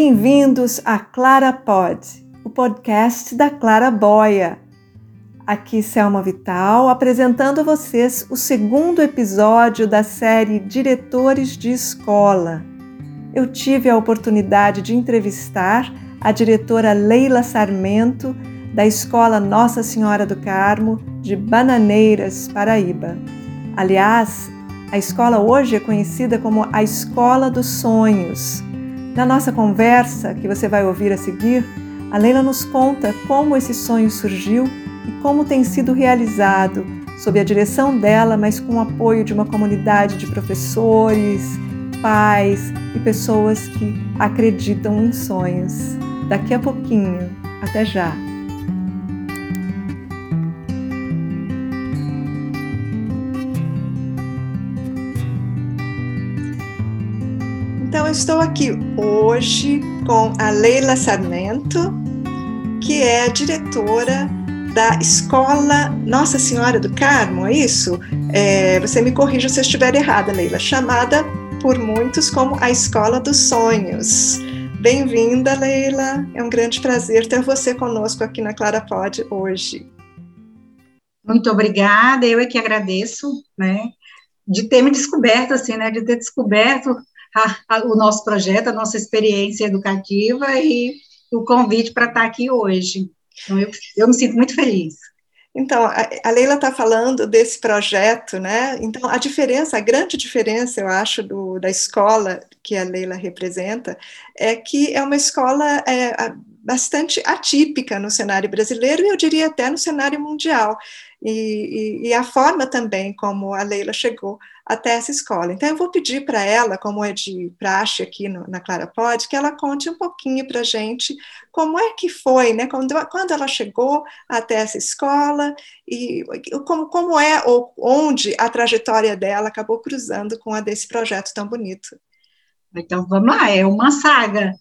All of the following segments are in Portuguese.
Bem-vindos a Clara Pod, o podcast da Clara Boia. Aqui Selma Vital apresentando a vocês o segundo episódio da série Diretores de Escola. Eu tive a oportunidade de entrevistar a diretora Leila Sarmento, da Escola Nossa Senhora do Carmo, de Bananeiras, Paraíba. Aliás, a escola hoje é conhecida como a Escola dos Sonhos. Na nossa conversa, que você vai ouvir a seguir, a Leila nos conta como esse sonho surgiu e como tem sido realizado, sob a direção dela, mas com o apoio de uma comunidade de professores, pais e pessoas que acreditam em sonhos. Daqui a pouquinho. Até já! Então, estou aqui hoje com a Leila Sarmento, que é a diretora da Escola Nossa Senhora do Carmo, é isso? É, você me corrija se eu estiver errada, Leila. Chamada por muitos como a Escola dos Sonhos. Bem-vinda, Leila. É um grande prazer ter você conosco aqui na Clara Pod hoje. Muito obrigada, eu é que agradeço, né, de ter me descoberto, assim, né, de ter descoberto a, a, o nosso projeto, a nossa experiência educativa e o convite para estar aqui hoje. Então, eu, eu me sinto muito feliz. Então, a Leila está falando desse projeto, né? Então, a diferença, a grande diferença, eu acho, do, da escola que a Leila representa, é que é uma escola é, bastante atípica no cenário brasileiro e eu diria até no cenário mundial. E, e, e a forma também como a Leila chegou até essa escola. Então, eu vou pedir para ela, como é de praxe aqui no, na Clara Pod, que ela conte um pouquinho para a gente como é que foi, né, quando, quando ela chegou até essa escola e como, como é ou onde a trajetória dela acabou cruzando com a desse projeto tão bonito. Então, vamos lá, é uma saga.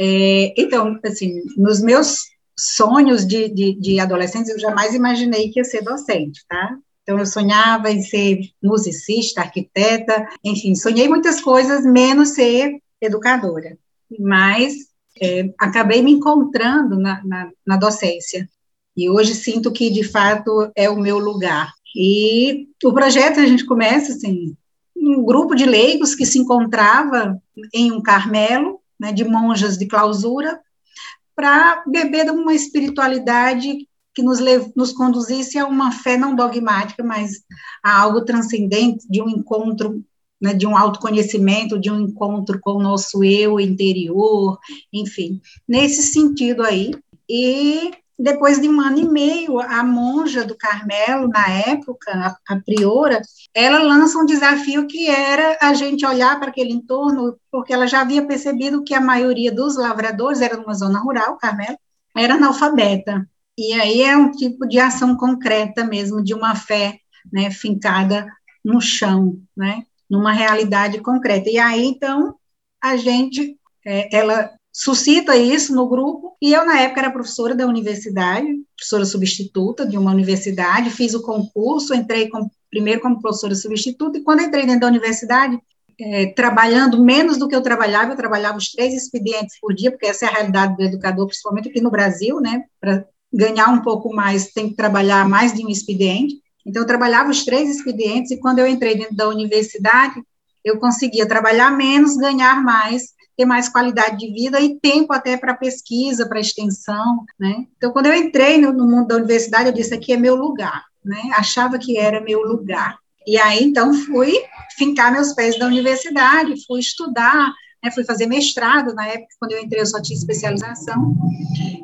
É, então, assim, nos meus sonhos de, de, de eu jamais imaginei que ia ser docente, tá? Então, eu sonhava em ser musicista, arquiteta, enfim, sonhei muitas coisas, menos ser educadora. Mas é, acabei me encontrando na, na, na, docência. E hoje sinto que, de fato, é o meu lugar. E o projeto, a gente começa, assim, um grupo de leigos que se encontrava em um Carmelo, né, de monjas de clausura, para beber de uma espiritualidade que nos, nos conduzisse a uma fé não dogmática, mas a algo transcendente, de um encontro, né, de um autoconhecimento, de um encontro com o nosso eu interior, enfim, nesse sentido aí. E depois de um ano e meio, a monja do Carmelo, na época, a, a, priora, ela lança um desafio que era a gente olhar para aquele entorno, porque ela já havia percebido que a maioria dos lavradores, era numa zona rural, Carmelo, era analfabeta. E aí é um tipo de ação concreta mesmo, de uma fé né, fincada no chão, né, numa realidade concreta. E aí, então, a gente, é, ela suscita isso no grupo, e eu, na época, era professora da universidade, professora substituta de uma universidade, fiz o concurso, entrei com, primeiro como professora substituta, e quando entrei dentro da universidade, é, trabalhando menos do que eu trabalhava, eu trabalhava os três expedientes por dia, porque essa é a realidade do educador, principalmente aqui no Brasil, né, para ganhar um pouco mais, tem que trabalhar mais de um expediente. Então, eu trabalhava os três expedientes, e quando eu entrei dentro da universidade, eu conseguia trabalhar menos, ganhar mais, ter mais qualidade de vida e tempo até para pesquisa, para extensão, né? Então, quando eu entrei no, no, mundo da universidade, eu disse, aqui é meu lugar, né? Achava que era meu lugar. E aí, então, fui fincar meus pés da universidade, fui estudar, né, fui fazer mestrado, na época, quando eu entrei, eu só tinha especialização,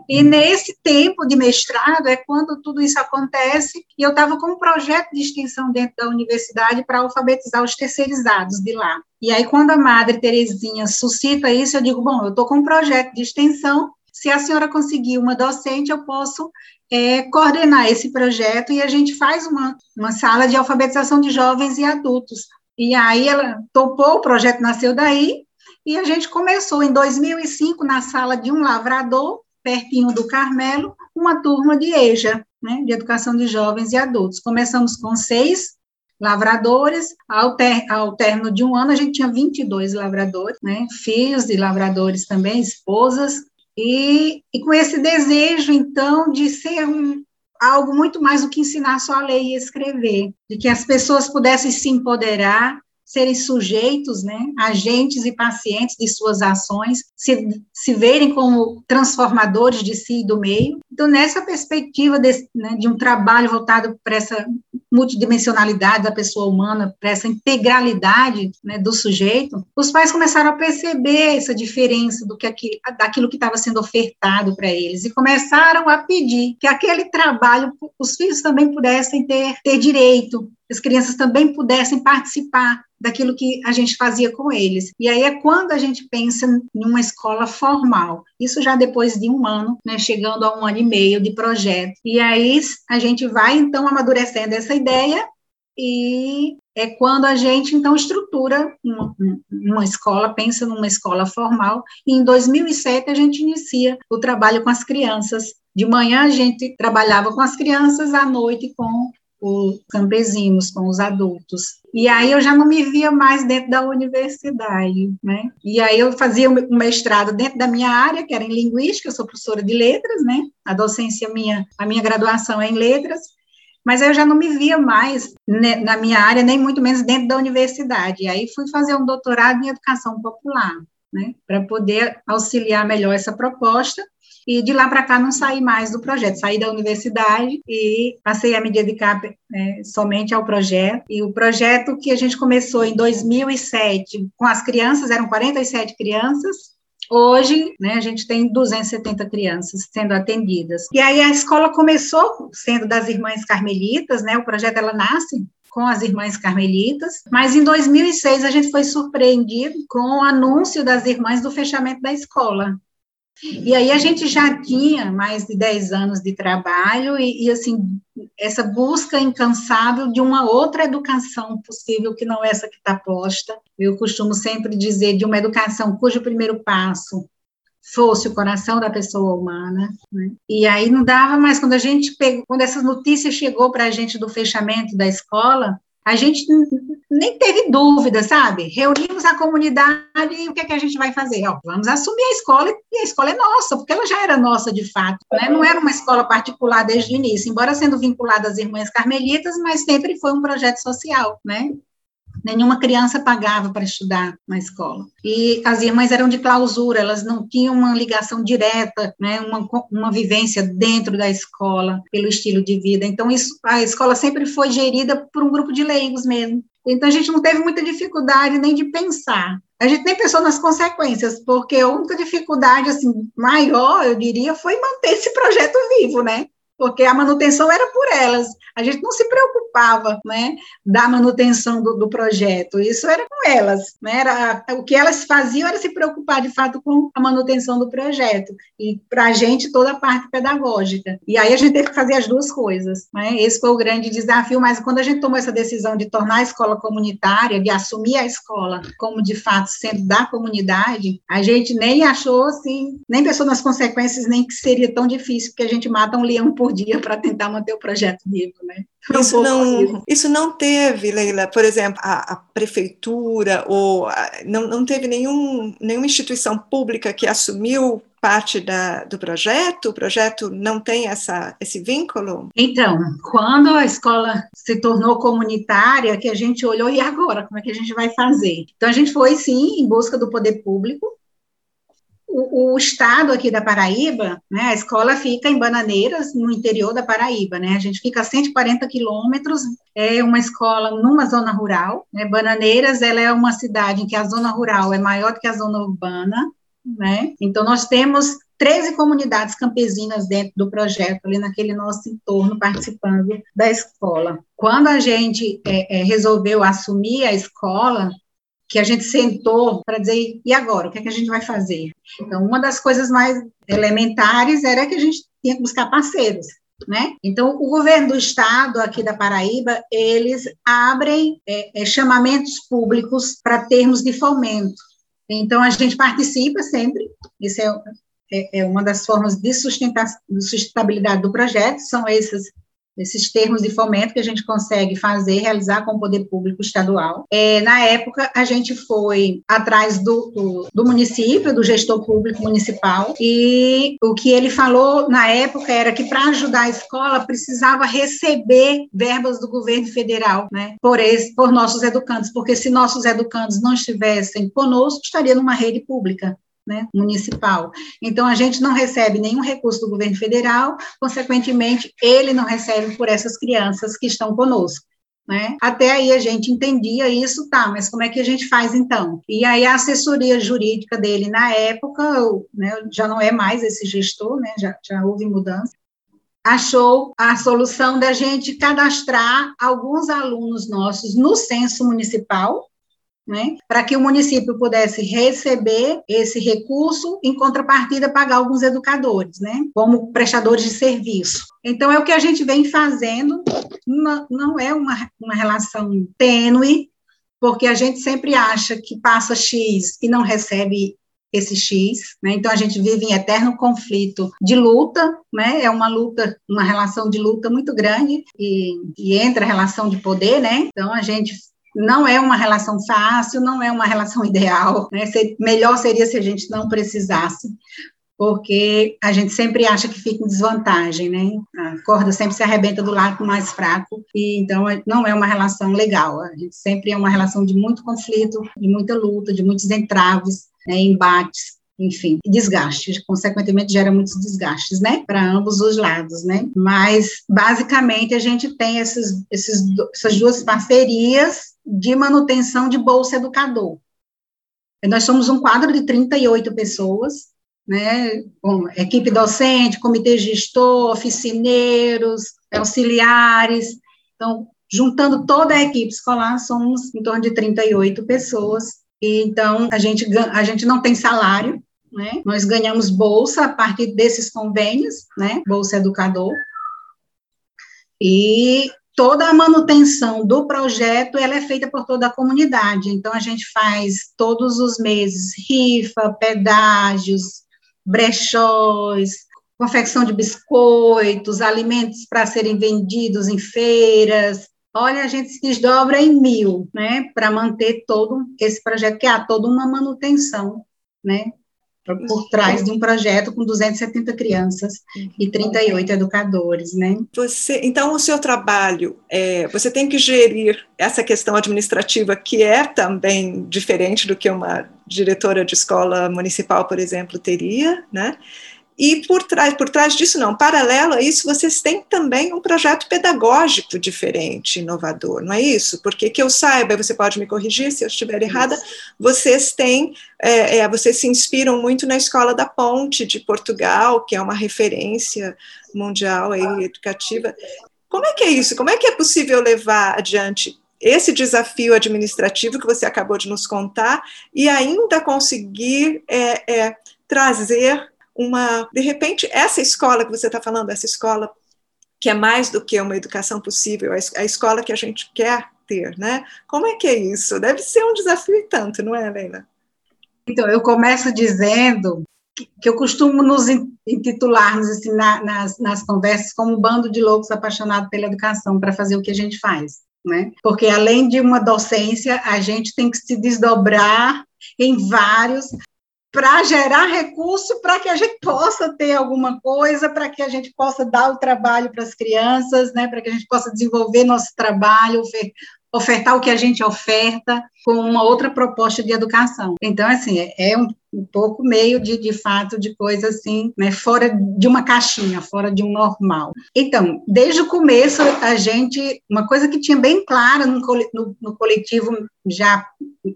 e nesse tempo de mestrado é quando tudo isso acontece, e eu estava com um projeto de extensão dentro da universidade para alfabetizar os terceirizados de lá. E aí, quando a Madre Terezinha suscita isso, eu digo, bom, eu estou com um projeto de extensão, se a senhora conseguir uma docente, eu posso é, coordenar esse projeto e a gente faz uma, uma sala de alfabetização de jovens e adultos. E aí ela topou, o projeto nasceu daí, e a gente começou em 2005 na sala de um lavrador, pertinho do Carmelo, uma turma de EJA, né, de educação de jovens e adultos. Começamos com seis lavradores. Ao, ter, ao término de um ano, a gente tinha 22 lavradores, né? filhos de lavradores também, esposas, e, e com esse desejo, então, de ser um, algo muito mais do que ensinar só a ler e escrever, de que as pessoas pudessem se empoderar serem sujeitos, né, agentes e pacientes de suas ações, se, se verem como transformadores de si e do meio. Então, nessa perspectiva desse, né, de um trabalho voltado para essa multidimensionalidade da pessoa humana, para essa integralidade né, do sujeito, os pais começaram a perceber essa diferença do que aqui, daquilo que estava sendo ofertado para eles e começaram a pedir que aquele trabalho os filhos também pudessem ter, ter direito, as crianças também pudessem participar daquilo que a gente fazia com eles. E aí é quando a gente pensa em uma escola formal. Isso já depois de um ano, né, chegando a um ano e meio de projeto. E aí a gente vai então amadurecendo essa ideia e é quando a gente então estrutura uma, uma, escola, pensa numa escola formal, e em 2007 a gente inicia o trabalho com as crianças. De manhã a gente trabalhava com as crianças, à noite com os campesinos, com os adultos. E aí eu já não me via mais dentro da universidade, né? E aí eu fazia um mestrado dentro da minha área, que era em linguística, eu sou professora de letras, né? A docência minha, a minha graduação é em letras, mas eu já não me via mais na minha área, nem muito menos dentro da universidade. E aí fui fazer um doutorado em educação popular, né? Para poder auxiliar melhor essa proposta e de lá para cá não saí mais do projeto, saí da universidade e passei a me dedicar é, somente ao projeto. E o projeto que a gente começou em 2007 com as crianças, eram 47 crianças, Hoje, né, a gente tem 270 crianças sendo atendidas. E aí a escola começou sendo das Irmãs Carmelitas, né? O projeto ela nasce com as Irmãs Carmelitas, mas em 2006 a gente foi surpreendido com o anúncio das irmãs do fechamento da escola. E aí a gente já tinha mais de 10 anos de trabalho e, e, assim, essa busca incansável de uma outra educação possível que não essa que está posta. Eu costumo sempre dizer de uma educação cujo primeiro passo fosse o coração da pessoa humana. Né? E aí não dava mais, quando a gente pegou, quando essa notícia chegou para a gente do fechamento da escola, a gente nem teve dúvida, sabe? Reunimos a comunidade e o que, é que a gente vai fazer? Ó, vamos assumir a escola e a escola é nossa, porque ela já era nossa de fato, né? Não era uma escola particular desde o início, embora sendo vinculada às irmãs carmelitas, mas sempre foi um projeto social, né? Nenhuma criança pagava para estudar na escola. E as irmãs eram de clausura, elas não tinham uma ligação direta, né, uma, uma vivência dentro da escola, pelo estilo de vida. Então, isso, a escola sempre foi gerida por um grupo de leigos mesmo. Então, a gente não teve muita dificuldade nem de pensar. A gente nem pensou nas consequências, porque a única dificuldade assim, maior, eu diria, foi manter esse projeto vivo, né? Porque a manutenção era por elas. A gente não se preocupava, né, da manutenção do, do projeto. Isso era com elas, né? Era o que elas faziam era se preocupar de fato com a manutenção do projeto e para a gente toda a parte pedagógica. E aí a gente teve que fazer as duas coisas, né? Esse foi o grande desafio. Mas quando a gente tomou essa decisão de tornar a escola comunitária, de assumir a escola como de fato sendo da comunidade, a gente nem achou assim, nem pensou nas consequências, nem que seria tão difícil, porque a gente mata um leão por por dia para tentar manter o projeto vivo, né? Isso não, isso não teve, Leila, por exemplo, a, a prefeitura ou a, não, não teve nenhum, nenhuma instituição pública que assumiu parte da, do projeto? O projeto não tem essa, esse vínculo? Então, quando a escola se tornou comunitária, que a gente olhou, e agora? Como é que a gente vai fazer? Então, a gente foi, sim, em busca do poder público, o, o, estado aqui da Paraíba, né, a escola fica em Bananeiras, no interior da Paraíba, né, a gente fica a 140 quilômetros, é uma escola numa zona rural, né, Bananeiras, ela é uma cidade em que a zona rural é maior do que a zona urbana, né, então nós temos 13 comunidades campesinas dentro do projeto, ali naquele nosso entorno, participando da escola. Quando a gente é, é, resolveu assumir a escola, que a gente sentou para dizer, e agora, o que, é que a gente vai fazer? Então, uma das coisas mais elementares era que a gente tinha que buscar parceiros, né? Então, o governo do estado aqui da Paraíba, eles abrem é, é, chamamentos públicos para termos de fomento. Então, a gente participa sempre, isso é, é, é uma das formas de, de sustentabilidade do projeto, são esses esses termos de fomento que a gente consegue fazer, realizar com o poder público estadual. É, na época, a gente foi atrás do, do, do, município, do gestor público municipal, e o que ele falou na época era que para ajudar a escola precisava receber verbas do governo federal, né, por, esse, por nossos educantes, porque se nossos educantes não estivessem conosco, estaria numa rede pública né, municipal. Então, a gente não recebe nenhum recurso do governo federal, consequentemente, ele não recebe por essas crianças que estão conosco. Né? Até aí a gente entendia isso, tá, mas como é que a gente faz então? E aí a assessoria jurídica dele na época, né, já não é mais esse gestor, né, já, já houve mudança, achou a solução da gente cadastrar alguns alunos nossos no censo municipal, né, para que o município pudesse receber esse recurso, em contrapartida, pagar alguns educadores, né, como prestadores de serviço. Então, é o que a gente vem fazendo, não, é uma, uma relação tênue, porque a gente sempre acha que passa X e não recebe esse X, né? Então a gente vive em eterno conflito de luta, né? É uma luta, uma relação de luta muito grande e, e entra a relação de poder, né? Então a gente não é uma relação fácil, não é uma relação ideal, né? melhor seria se a gente não precisasse, porque a gente sempre acha que fica em desvantagem, né? A corda sempre se arrebenta do lado mais fraco, e então não é uma relação legal. A gente sempre é uma relação de muito conflito, de muita luta, de muitos entraves, né, embates enfim, desgaste, consequentemente gera muitos desgastes, né, para ambos os lados, né, mas basicamente a gente tem esses, esses, essas duas parcerias de manutenção de bolsa educador. Nós somos um quadro de 38 pessoas, né, com equipe docente, comitê gestor, oficineiros, auxiliares, então, juntando toda a equipe escolar, somos em torno de 38 pessoas, então, a gente, a gente não tem salário, né? Nós ganhamos bolsa a partir desses convênios, né? Bolsa Educador. E toda a manutenção do projeto ela é feita por toda a comunidade. Então a gente faz todos os meses rifa, pedágios, brechós, confecção de biscoitos, alimentos para serem vendidos em feiras, Olha, a gente se desdobra em mil, né, para manter todo esse projeto, que há toda uma manutenção, né, por trás de um projeto com 270 crianças e 38 educadores, né? Você, então, o seu trabalho, é, você tem que gerir essa questão administrativa que é também diferente do que uma diretora de escola municipal, por exemplo, teria, né? E por trás, por trás disso, não, paralelo a isso, vocês têm também um projeto pedagógico diferente, inovador, não é isso? Porque que eu saiba, você pode me corrigir se eu estiver errada, vocês têm, é, é, vocês se inspiram muito na Escola da Ponte de Portugal, que é uma referência mundial aí, educativa. Como é que é isso? Como é que é possível levar adiante esse desafio administrativo que você acabou de nos contar e ainda conseguir é, é trazer uma, de repente, essa escola que você está falando, essa escola que é mais do que uma educação possível, a escola que a gente quer ter, né? Como é que é isso? Deve ser um desafio e tanto, não é, Leila? Então, eu começo dizendo que, eu costumo nos intitularmos assim, na, nas, nas conversas como um bando de loucos apaixonados pela educação para fazer o que a gente faz. Né? Porque além de uma docência, a gente tem que se desdobrar em vários para gerar recurso para que a gente possa ter alguma coisa, para que a gente possa dar o trabalho para as crianças, né, para que a gente possa desenvolver nosso trabalho, ofertar o que a gente oferta com uma outra proposta de educação. Então, assim, é, é um, um pouco meio de, de fato, de coisa assim, né, fora de uma caixinha, fora de um normal. Então, desde o começo, a gente, uma coisa que tinha bem clara no, no, no coletivo já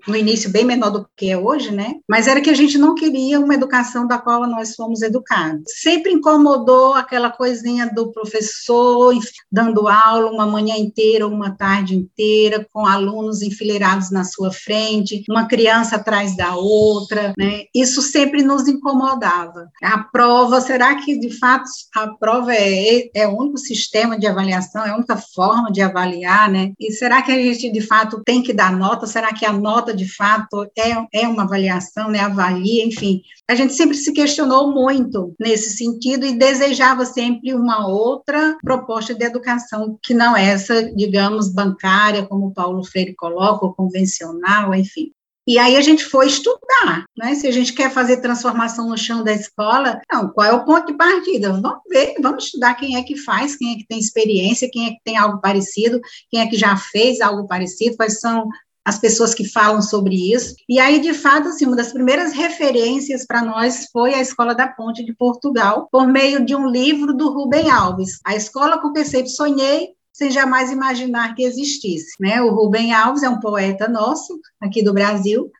no início bem menor do que é hoje, né? Mas era que a gente não queria uma educação da qual nós fomos educados. Sempre incomodou aquela coisinha do professor dando aula uma manhã inteira, uma tarde inteira, com alunos enfileirados na sua frente, uma criança atrás da outra, né? Isso sempre nos incomodava. A prova, será que de fato a prova é, é o único sistema de avaliação, é a única forma de avaliar, né? E será que a gente de fato tem que dar nota? Será que a nota nota de fato é, é uma avaliação, né, avalia, enfim. A gente sempre se questionou muito nesse sentido e desejava sempre uma outra proposta de educação que não essa, digamos, bancária, como Paulo Freire coloca, ou convencional, enfim. E aí a gente foi estudar, né? Se a gente quer fazer transformação no chão da escola, não, qual é o ponto de partida? Vamos ver, vamos estudar quem é que faz, quem é que tem experiência, quem é que tem algo parecido, quem é que já fez algo parecido, quais são as pessoas que falam sobre isso. E aí, de fato, assim, uma das primeiras referências para nós foi a Escola da Ponte de Portugal, por meio de um livro do Rubem Alves, A Escola com que sempre sonhei, sem jamais imaginar que existisse, né? O Rubem Alves é um poeta nosso aqui do Brasil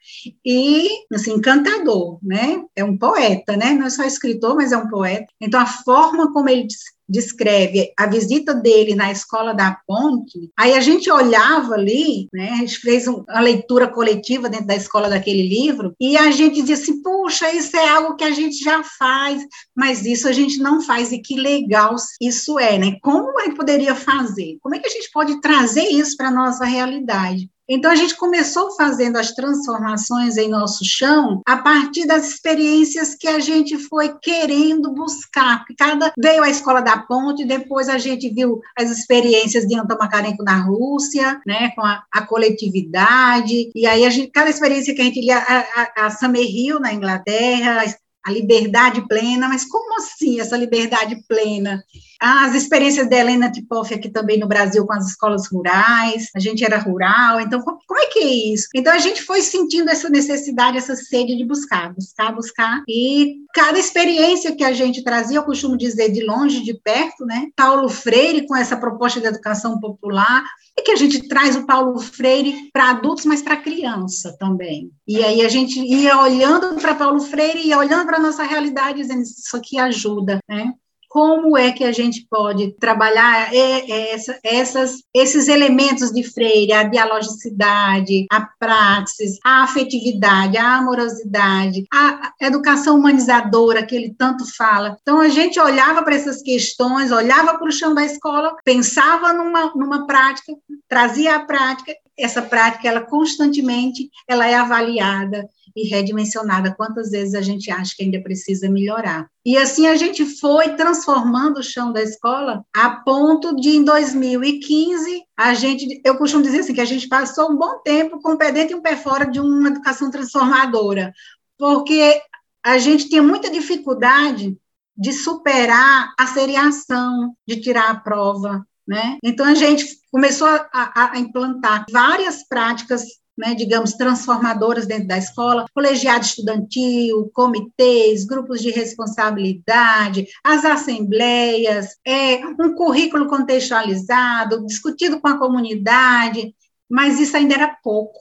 e assim encantador, né? É um poeta, né? Não é só escritor, mas é um poeta. Então a forma como ele descreve a visita dele na escola da Ponte, aí a gente olhava ali, né, a gente fez uma leitura coletiva dentro da escola daquele livro, e a gente dizia assim, puxa, isso é algo que a gente já faz, mas isso a gente não faz, e que legal isso é, né? Como ele poderia fazer? Como é que a gente pode trazer isso para a nossa realidade? Então, a gente começou fazendo as transformações em nosso chão a partir das experiências que a gente foi querendo buscar. Cada veio a escola da ponte, depois a gente viu as experiências de Antamakarenko na Rússia, né, com a, a, coletividade, e aí a gente, cada experiência que a gente lia, a, a, a Summer Hill na Inglaterra, a liberdade plena, mas como assim essa liberdade plena? As experiências da Helena Tipoff aqui também no Brasil com as escolas rurais, a gente era rural, então como, é que é isso? Então a gente foi sentindo essa necessidade, essa sede de buscar, buscar, buscar, e cada experiência que a gente trazia, eu costumo dizer de longe, de perto, né? Paulo Freire com essa proposta de educação popular, é que a gente traz o Paulo Freire para adultos, mas para criança também. E aí a gente ia olhando para Paulo Freire, ia olhando para nossa realidade, dizendo isso aqui ajuda, né? Como é que a gente pode trabalhar é, é, essa, essas, esses elementos de Freire, a dialogicidade, a praxis, a afetividade, a amorosidade, a educação humanizadora que ele tanto fala. Então, a gente olhava para essas questões, olhava para o chão da escola, pensava numa, numa prática, trazia a prática, essa prática, ela constantemente, ela é avaliada, e redimensionada. Quantas vezes a gente acha que ainda precisa melhorar? E assim a gente foi transformando o chão da escola a ponto de, em 2015, a gente, eu costumo dizer assim, que a gente passou um bom tempo com o pé dentro e um pé fora de uma educação transformadora, porque a gente tinha muita dificuldade de superar a seriação, de tirar a prova, né? Então a gente começou a, a implantar várias práticas né, digamos, transformadoras dentro da escola, colegiado estudantil, comitês, grupos de responsabilidade, as assembleias, é, um currículo contextualizado, discutido com a comunidade, mas isso ainda era pouco.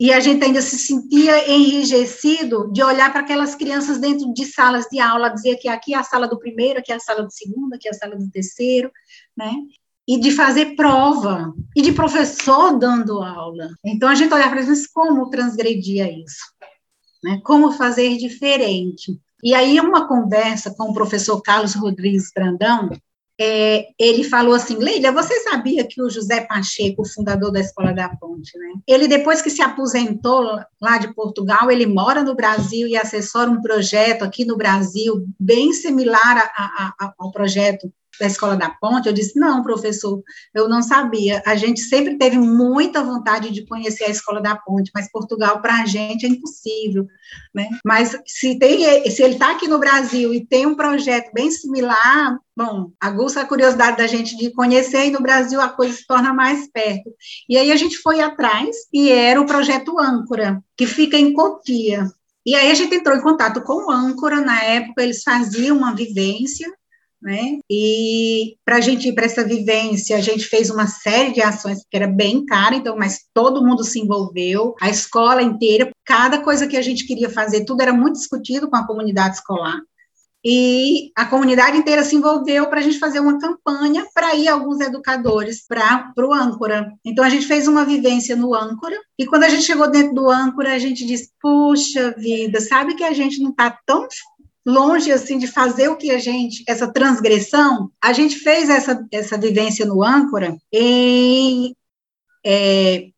E a gente ainda se sentia enrijecido de olhar para aquelas crianças dentro de salas de aula, dizer que aqui é a sala do primeiro, aqui é a sala do segundo, aqui é a sala do terceiro, né? E de fazer prova, e de professor dando aula. Então, a gente olhar para isso, como transgredia isso? Né? Como fazer diferente? E aí, uma conversa com o professor Carlos Rodrigues Brandão, é, ele falou assim, Leila, você sabia que o José Pacheco, fundador da Escola da Ponte, né? Ele, depois que se aposentou lá de Portugal, ele mora no Brasil e assessora um projeto aqui no Brasil, bem similar a, a, ao projeto da Escola da Ponte, eu disse, não, professor, eu não sabia. A gente sempre teve muita vontade de conhecer a Escola da Ponte, mas Portugal, para a gente, é impossível, né? Mas se, tem, se ele está aqui no Brasil e tem um projeto bem similar, bom, aguça a curiosidade da gente de conhecer, e no Brasil a coisa se torna mais perto. E aí a gente foi atrás, e era o projeto Âncora, que fica em Cotia. E aí a gente entrou em contato com o Âncora, na época eles faziam uma vivência né? E para a gente ir para essa vivência, a gente fez uma série de ações que era bem cara, então, mas todo mundo se envolveu, a escola inteira, cada coisa que a gente queria fazer, tudo era muito discutido com a comunidade escolar. E a comunidade inteira se envolveu para a gente fazer uma campanha para ir alguns educadores para o âncora. Então a gente fez uma vivência no âncora, e quando a gente chegou dentro do âncora, a gente disse: Puxa vida, sabe que a gente não está tão longe assim de fazer o que a gente, essa transgressão, a gente fez essa, essa vivência no âncora em é,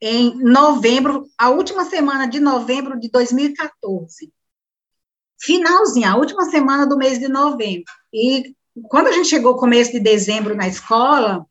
em novembro, a última semana de novembro de 2014. Finalzinho, a última semana do mês de novembro. E quando a gente chegou começo de dezembro na escola,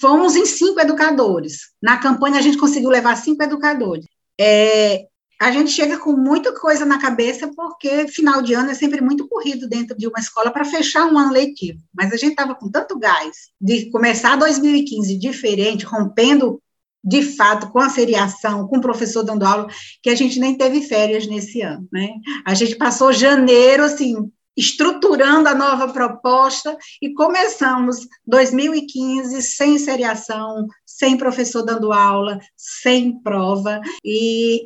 fomos em cinco educadores. Na campanha, a gente conseguiu levar cinco educadores. É, a gente chega com muita coisa na cabeça, porque final de ano é sempre muito corrido dentro de uma escola para fechar um ano letivo. Mas a gente estava com tanto gás de começar 2015 diferente, rompendo de fato com a seriação, com o professor dando aula, que a gente nem teve férias nesse ano, né? A gente passou janeiro, assim, estruturando a nova proposta e começamos 2015 sem seriação, sem professor dando aula, sem prova e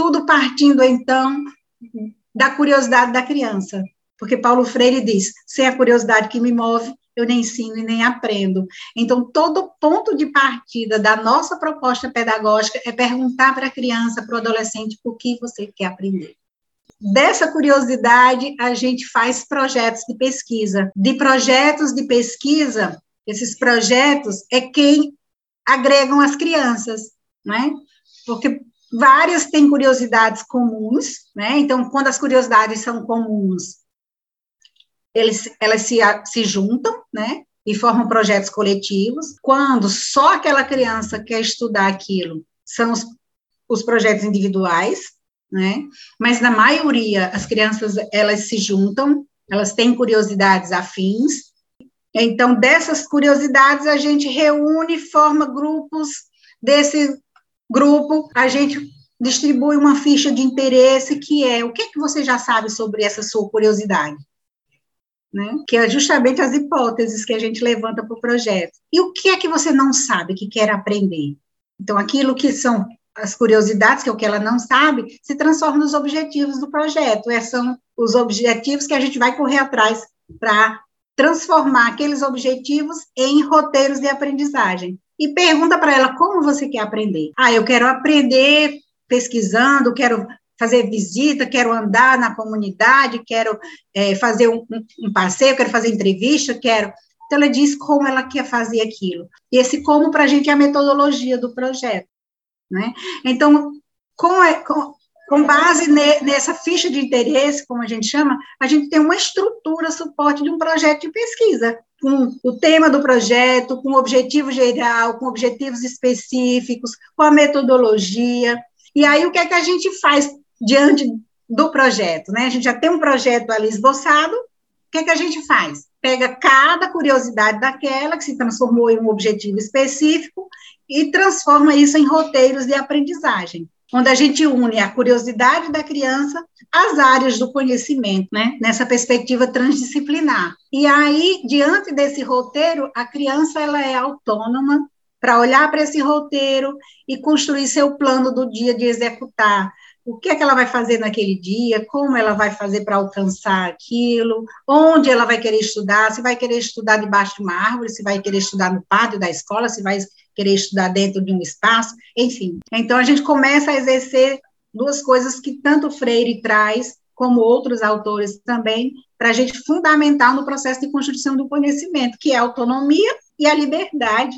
tudo partindo então da curiosidade da criança, porque Paulo Freire diz: sem a curiosidade que me move, eu nem ensino e nem aprendo. Então, todo ponto de partida da nossa proposta pedagógica é perguntar para a criança, para o adolescente, o que você quer aprender. Dessa curiosidade, a gente faz projetos de pesquisa. De projetos de pesquisa, esses projetos é quem agregam as crianças, né? Porque várias têm curiosidades comuns, né? Então, quando as curiosidades são comuns, eles, elas se, se juntam, né? E formam projetos coletivos. Quando só aquela criança quer estudar aquilo, são os, os projetos individuais, né? Mas na maioria as crianças elas se juntam, elas têm curiosidades afins. Então dessas curiosidades a gente reúne, forma grupos desse grupo, a gente distribui uma ficha de interesse que é o que, é que você já sabe sobre essa sua curiosidade né? que é justamente as hipóteses que a gente levanta para o projeto. E o que é que você não sabe que quer aprender? Então, aquilo que são as curiosidades, que é o que ela não sabe, se transforma nos objetivos do projeto. Esses são os objetivos que a gente vai correr atrás para transformar aqueles objetivos em roteiros de aprendizagem. E pergunta para ela como você quer aprender. Ah, eu quero aprender pesquisando, quero fazer visita, quero andar na comunidade, quero é, fazer um, um passeio, quero fazer entrevista, quero. Então, ela diz como ela quer fazer aquilo. E esse como, para a gente, é a metodologia do projeto. Né? Então, com, é, com, com base ne, nessa ficha de interesse, como a gente chama, a gente tem uma estrutura, suporte de um projeto de pesquisa, com o tema do projeto, com o objetivo geral, com objetivos específicos, com a metodologia. E aí, o que é que a gente faz diante do projeto, né? A gente já tem um projeto ali esboçado, o que, é que a gente faz? Pega cada curiosidade daquela, que se transformou em um objetivo específico, e transforma isso em roteiros de aprendizagem, onde a gente une a curiosidade da criança às áreas do conhecimento, né? Nessa perspectiva transdisciplinar. E aí, diante desse roteiro, a criança ela é autônoma para olhar para esse roteiro e construir seu plano do dia de executar. O que é que ela vai fazer naquele dia, como ela vai fazer para alcançar aquilo, onde ela vai querer estudar, se vai querer estudar debaixo de uma árvore, se vai querer estudar no pátio da escola, se vai querer estudar dentro de um espaço, enfim. Então, a gente começa a exercer duas coisas que tanto Freire traz, como outros autores também, para a gente fundamentar no processo de construção do conhecimento, que é a autonomia e a liberdade,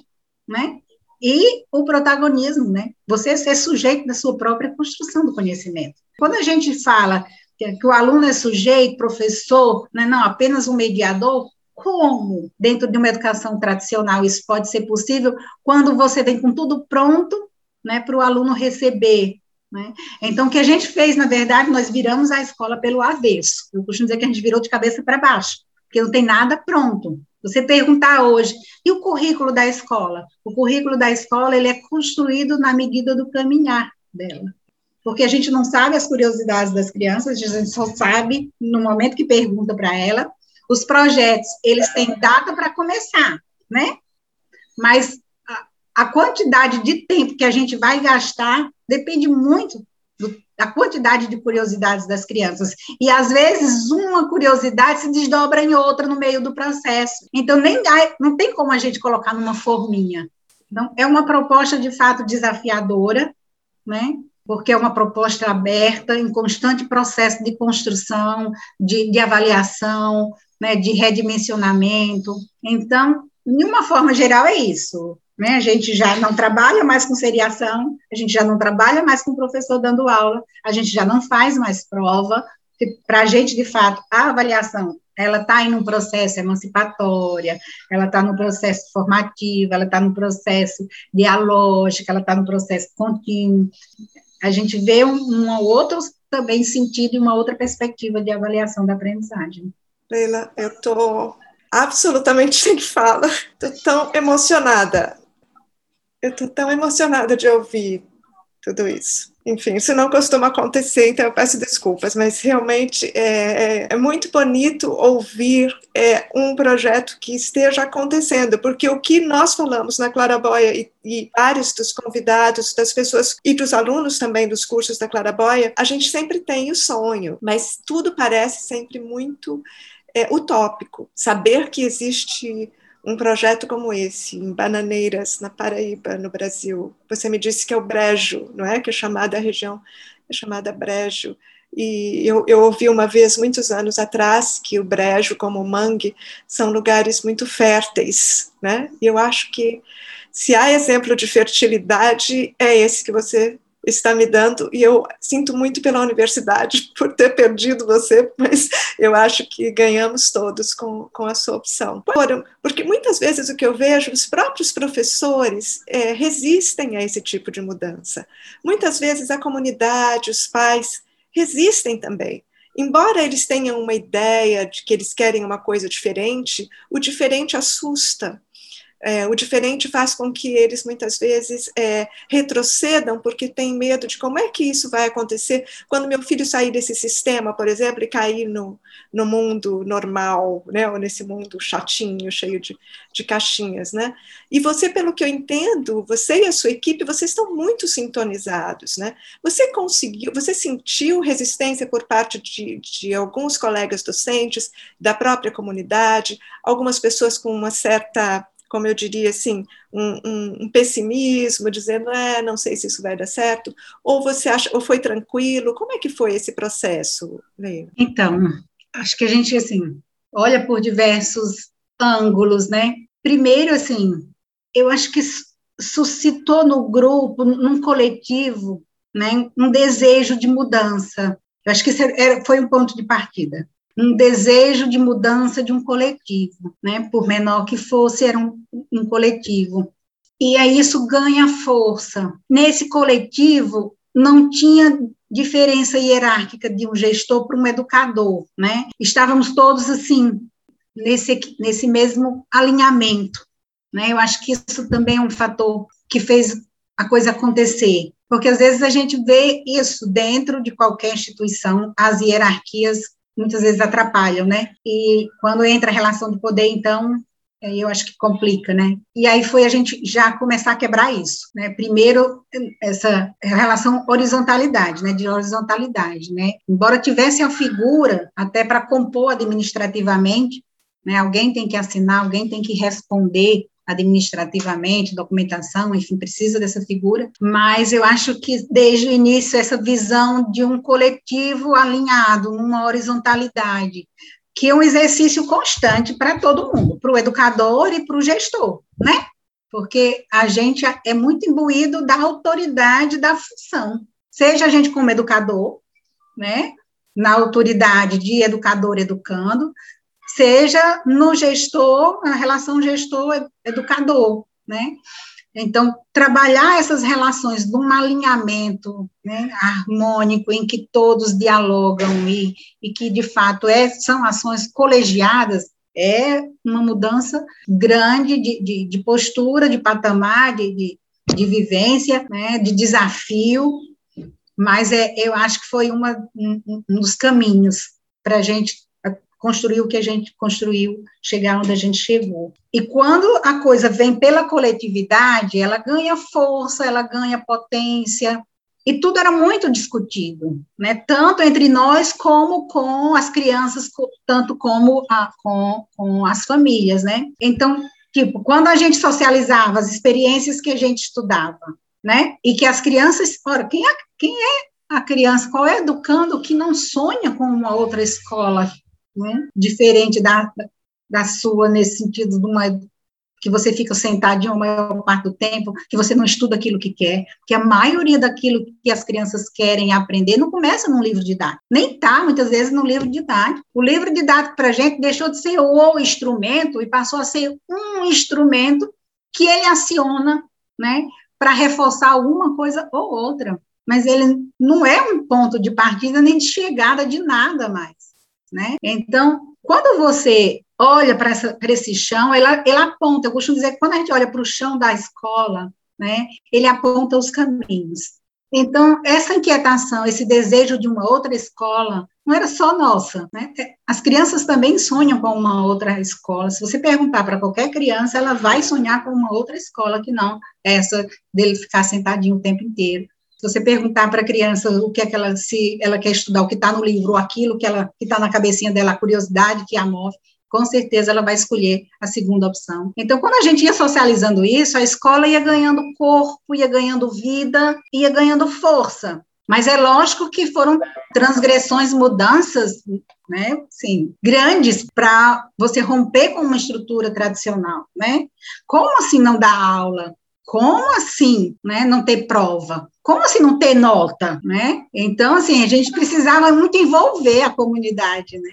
né? e o protagonismo, né? Você ser sujeito da sua própria construção do conhecimento. Quando a gente fala que, que o aluno é sujeito, professor, né, não apenas um mediador, como dentro de uma educação tradicional isso pode ser possível quando você vem com tudo pronto, né, para o aluno receber né? Então, o que a gente fez, na verdade, nós viramos a escola pelo avesso. Eu costumo dizer que a gente virou de cabeça para baixo, porque não tem nada pronto. Você perguntar hoje, e o currículo da escola? O currículo da escola ele é construído na medida do caminhar dela. Porque a gente não sabe as curiosidades das crianças, a gente só sabe no momento que pergunta para ela. Os projetos, eles têm data para começar, né? Mas a, quantidade de tempo que a gente vai gastar depende muito do, da quantidade de curiosidades das crianças. E às vezes uma curiosidade se desdobra em outra no meio do processo. Então nem dá, não tem como a gente colocar numa forminha. Então é uma proposta de fato desafiadora, né? Porque é uma proposta aberta, em constante processo de construção, de, de avaliação, né, de redimensionamento. Então, de uma forma geral, é isso. né? A gente já não trabalha mais com seriação, a gente já não trabalha mais com professor dando aula, a gente já não faz mais prova. Para a gente, de fato, a avaliação ela está em um processo emancipatória, ela está no processo formativo, ela está no processo dialógico, ela está no processo contínuo. A gente vê um, um outro também sentido e uma outra perspectiva de avaliação da aprendizagem. Leila, eu estou absolutamente sem fala, estou tão emocionada. Eu estou tão emocionada de ouvir tudo isso enfim, isso não costuma acontecer, então eu peço desculpas, mas realmente é, é, é muito bonito ouvir é, um projeto que esteja acontecendo, porque o que nós falamos na Claraboia e, e vários dos convidados, das pessoas e dos alunos também dos cursos da Claraboia, a gente sempre tem o sonho, mas tudo parece sempre muito é, utópico. Saber que existe um projeto como esse, em Bananeiras, na Paraíba, no Brasil. Você me disse que é o Brejo, não é? Que é chamada a região, é chamada Brejo. E eu, eu ouvi uma vez, muitos anos atrás, que o Brejo, como o Mangue, são lugares muito férteis, né? E eu acho que se há exemplo de fertilidade, é esse que você está me dando, e eu sinto muito pela universidade por ter perdido você, mas eu acho que ganhamos todos com, com a sua opção. Porque muitas vezes o que eu vejo, os próprios professores é, resistem a esse tipo de mudança. Muitas vezes a comunidade, os pais, resistem também. Embora eles tenham uma ideia de que eles querem uma coisa diferente, o diferente assusta. É, o diferente faz com que eles muitas vezes é, retrocedam porque têm medo de como é que isso vai acontecer quando meu filho sair desse sistema, por exemplo, e cair no, no mundo normal, né, ou nesse mundo chatinho, cheio de, de caixinhas. Né? E você, pelo que eu entendo, você e a sua equipe, vocês estão muito sintonizados. Né? Você conseguiu, você sentiu resistência por parte de, de alguns colegas docentes, da própria comunidade, algumas pessoas com uma certa como eu diria assim, um, um, um, pessimismo, dizendo, é, não sei se isso vai dar certo, ou você acha, ou foi tranquilo? Como é que foi esse processo, Leila? Então, acho que a gente, assim, olha por diversos ângulos, né? Primeiro, assim, eu acho que suscitou no grupo, num coletivo, né, um desejo de mudança. Eu acho que era, foi um ponto de partida um desejo de mudança de um coletivo, né? Por menor que fosse, era um, um coletivo. E aí isso ganha força. Nesse coletivo não tinha diferença hierárquica de um gestor para um educador, né? Estávamos todos assim nesse nesse mesmo alinhamento, né? Eu acho que isso também é um fator que fez a coisa acontecer, porque às vezes a gente vê isso dentro de qualquer instituição, as hierarquias muitas vezes atrapalham, né? E quando entra a relação de poder, então, eu acho que complica, né? E aí foi a gente já começar a quebrar isso, né? Primeiro, essa relação horizontalidade, né? De horizontalidade, né? Embora tivesse a figura até para compor administrativamente, né? Alguém tem que assinar, alguém tem que responder administrativamente, documentação, enfim, precisa dessa figura, mas eu acho que desde o início essa visão de um coletivo alinhado, numa horizontalidade, que é um exercício constante para todo mundo, para o educador e para o gestor, né? Porque a gente é muito imbuído da autoridade da função, seja a gente como educador, né? Na autoridade de educador educando, seja no gestor, na relação gestor-educador, né? Então, trabalhar essas relações num alinhamento né, harmônico, em que todos dialogam e, e que, de fato, é, são ações colegiadas, é uma mudança grande de, de, de postura, de patamar, de, de, de vivência, né, de desafio, mas é, eu acho que foi uma, um, um dos caminhos para a gente construir o que a gente construiu, chegar onde a gente chegou. E quando a coisa vem pela coletividade, ela ganha força, ela ganha potência, e tudo era muito discutido, né? Tanto entre nós como com as crianças, tanto como a, com, com as famílias, né? Então, tipo, quando a gente socializava as experiências que a gente estudava, né? E que as crianças, ora, quem é, quem é a criança, qual é educando que não sonha com uma outra escola né? diferente da, da sua, nesse sentido de uma que você fica sentadinho a maior parte do tempo, que você não estuda aquilo que quer, que a maioria daquilo que as crianças querem aprender não começa num livro didático, nem está, muitas vezes, no livro didático. O livro didático, para a gente, deixou de ser o instrumento e passou a ser um instrumento que ele aciona, né, para reforçar alguma coisa ou outra. Mas ele não é um ponto de partida nem de chegada de nada mais, né? Então, quando você olha para esse chão, ela aponta, eu costumo dizer que quando a gente olha para o chão da escola, né, ele aponta os caminhos. Então, essa inquietação, esse desejo de uma outra escola, não era só nossa, né? As crianças também sonham com uma outra escola. Se você perguntar para qualquer criança, ela vai sonhar com uma outra escola que não essa dele ficar sentadinho o tempo inteiro. Se você perguntar para a criança o que é que ela se ela quer estudar, o que está no livro, ou aquilo que ela que está na cabecinha dela, a curiosidade que a move, com certeza ela vai escolher a segunda opção. Então, quando a gente ia socializando isso, a escola ia ganhando corpo, ia ganhando vida, ia ganhando força. Mas é lógico que foram transgressões, mudanças, né, sim, grandes para você romper com uma estrutura tradicional, né? Como assim não dar aula? Como assim, né, não ter prova? Como assim não ter nota, né? Então, assim, a gente precisava muito envolver a comunidade, né?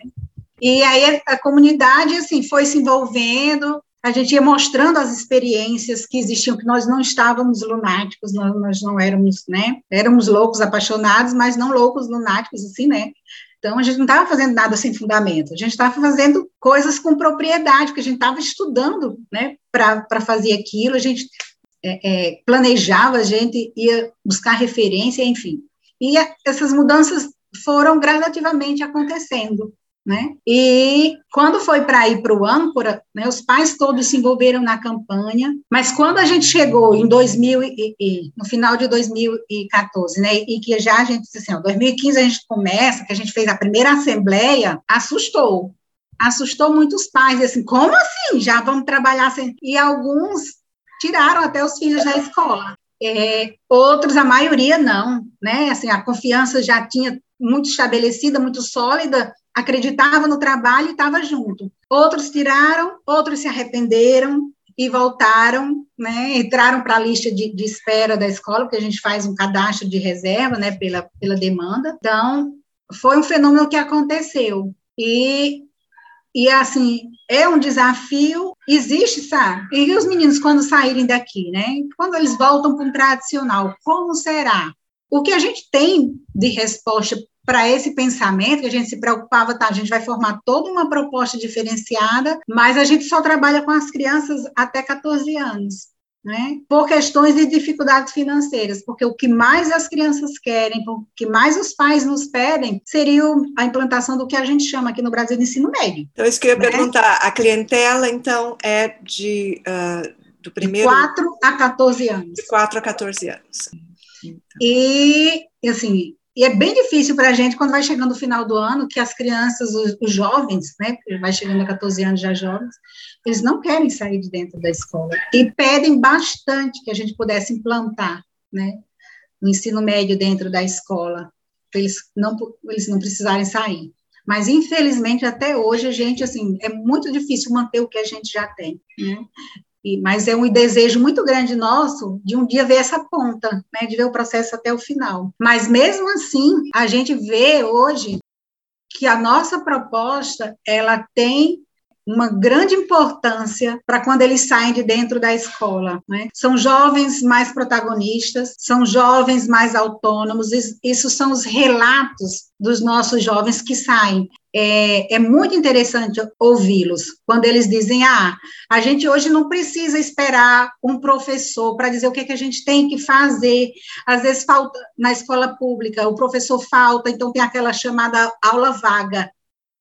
E aí a, comunidade, assim, foi se envolvendo, a gente ia mostrando as experiências que existiam, que nós não estávamos lunáticos, nós, nós não éramos, né, éramos loucos apaixonados, mas não loucos lunáticos, assim, né, então, a gente não estava fazendo nada sem fundamento, a gente estava fazendo coisas com propriedade, porque a gente estava estudando, né, para fazer aquilo, a gente é, é, planejava, a gente ia buscar referência, enfim. E a, essas mudanças foram gradativamente acontecendo né? E quando foi para ir para o âncora, né, os pais todos se envolveram na campanha, mas quando a gente chegou em 2000 e, e, no final de 2014, né, e que já a gente disse assim, ó, 2015 a gente começa, que a gente fez a primeira assembleia, assustou, assustou muitos pais, assim, como assim? Já vamos trabalhar sem... E alguns tiraram até os filhos da escola. É, outros, a maioria não, né? Assim, a confiança já tinha muito estabelecida, muito sólida, acreditava no trabalho e estava junto. Outros tiraram, outros se arrependeram e voltaram, né, entraram para a lista de, de, espera da escola, porque a gente faz um cadastro de reserva, né, pela, pela demanda. Então, foi um fenômeno que aconteceu. E, e assim, é um desafio, existe, sabe? E os meninos, quando saírem daqui, né, quando eles voltam para o tradicional, como será? O que a gente tem de resposta para esse pensamento, que a gente se preocupava, tá, a gente vai formar toda uma proposta diferenciada, mas a gente só trabalha com as crianças até 14 anos. Né? Por questões de dificuldades financeiras, porque o que mais as crianças querem, o que mais os pais nos pedem, seria a implantação do que a gente chama aqui no Brasil de ensino médio. Então, isso que eu ia né? perguntar, a clientela, então, é de, uh, do primeiro... De 4 a 14 anos. De 4 a 14 anos. Então. E, assim, e é bem difícil para a gente, quando vai chegando o final do ano, que as crianças, os, os jovens, né, vai chegando a 14 anos já jovens, eles não querem sair de dentro da escola. E pedem bastante que a gente pudesse implantar, né, o ensino médio dentro da escola, para eles não, eles não precisarem sair. Mas, infelizmente, até hoje, a gente, assim, é muito difícil manter o que a gente já tem, né? E, mas é um desejo muito grande nosso de um dia ver essa ponta, né, de ver o processo até o final. Mas mesmo assim, a gente vê hoje que a nossa proposta ela tem uma grande importância para quando eles saem de dentro da escola. Né? São jovens mais protagonistas, são jovens mais autônomos, isso são os relatos dos nossos jovens que saem. É, é, muito interessante ouvi-los quando eles dizem: ah, a gente hoje não precisa esperar um professor para dizer o que, é que a gente tem que fazer. Às vezes falta na escola pública, o professor falta, então tem aquela chamada aula vaga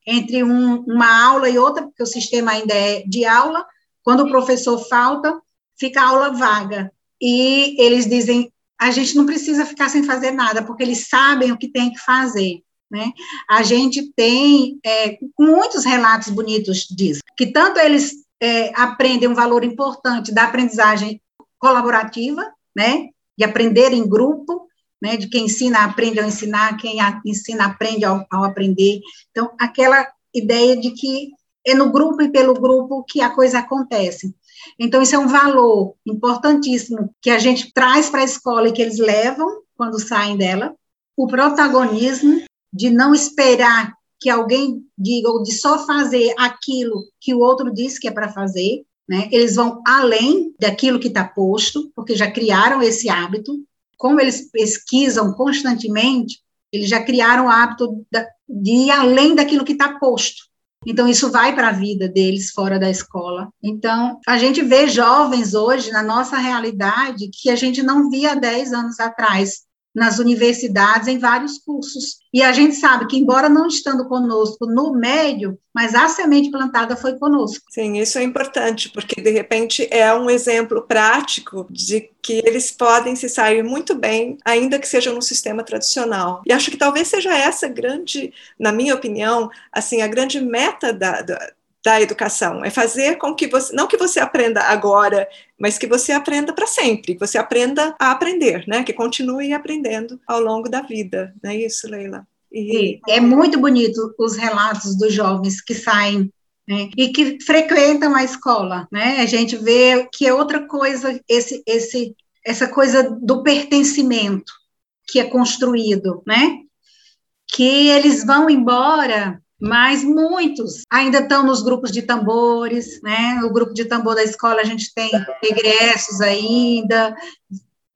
entre um, uma aula e outra, porque o sistema ainda é de aula. Quando o professor falta, fica a aula vaga. E eles dizem: a gente não precisa ficar sem fazer nada, porque eles sabem o que tem que fazer. Né? A gente tem é, muitos relatos bonitos disso, que tanto eles é, aprendem um valor importante da aprendizagem colaborativa, né, de aprender em grupo, né, de quem ensina aprende ao ensinar, quem ensina aprende ao, ao, aprender. Então, aquela ideia de que é no grupo e pelo grupo que a coisa acontece. Então, isso é um valor importantíssimo que a gente traz para a escola e que eles levam quando saem dela. O protagonismo de não esperar que alguém diga, ou de só fazer aquilo que o outro disse que é para fazer, né? Eles vão além daquilo que está posto, porque já criaram esse hábito. Como eles pesquisam constantemente, eles já criaram o hábito de ir além daquilo que está posto. Então, isso vai para a vida deles fora da escola. Então, a gente vê jovens hoje, na nossa realidade, que a gente não via 10 anos atrás nas universidades, em vários cursos. E a gente sabe que, embora não estando conosco no médio, mas a semente plantada foi conosco. Sim, isso é importante, porque de repente é um exemplo prático de que eles podem se sair muito bem, ainda que seja no sistema tradicional. E acho que talvez seja essa grande, na minha opinião, assim, a grande meta da, da da educação, é fazer com que você, não que você aprenda agora, mas que você aprenda para sempre, que você aprenda a aprender, né? Que continue aprendendo ao longo da vida, não é isso, Leila? E... É muito bonito os relatos dos jovens que saem né, e que frequentam a escola, né? A gente vê que é outra coisa esse, esse, essa coisa do pertencimento que é construído, né? Que eles vão embora mas muitos ainda estão nos grupos de tambores, né? O grupo de tambor da escola a gente tem egressos ainda,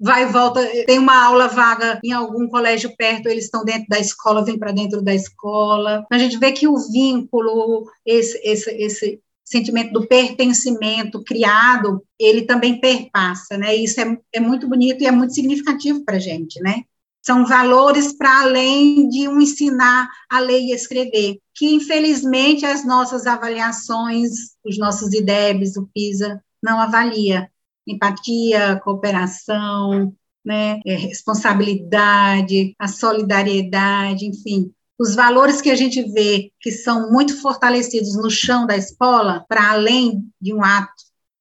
vai e volta, tem uma aula vaga em algum colégio perto, eles estão dentro da escola, vêm para dentro da escola. A gente vê que o vínculo, esse, esse, esse sentimento do pertencimento criado, ele também perpassa, né? Isso é, é muito bonito e é muito significativo para a gente, né? São valores para além de um ensinar a ler e escrever, que infelizmente as nossas avaliações, os nossos IDEBs, o PISA, não avalia. Empatia, cooperação, né, é, responsabilidade, a solidariedade, enfim, os valores que a gente vê que são muito fortalecidos no chão da escola, para além de um ato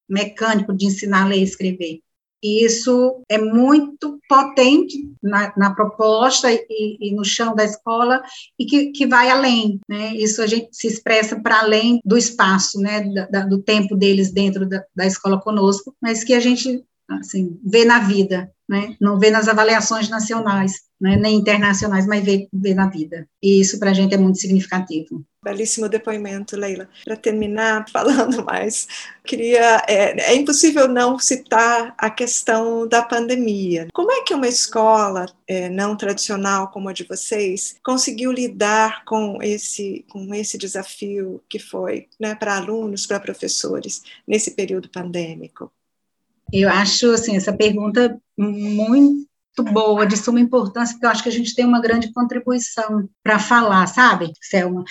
mecânico de ensinar a ler e escrever. E isso é muito potente na, na proposta e, e, no chão da escola e que, que vai além, né? Isso a gente se expressa para além do espaço, né? Da, do tempo deles dentro da, da escola conosco, mas que a gente assim vê na vida, né? Não vê nas avaliações nacionais, né? nem internacionais, mas vê, vê na vida. E isso para a gente é muito significativo. Belíssimo depoimento, Leila. Para terminar falando mais, queria é, é, impossível não citar a questão da pandemia. Como é que uma escola é, não tradicional como a de vocês conseguiu lidar com esse com esse desafio que foi, né, para alunos, para professores nesse período pandêmico? Eu acho assim essa pergunta muito boa, de suma importância, porque eu acho que a gente tem uma grande contribuição para falar, sabe, Selma?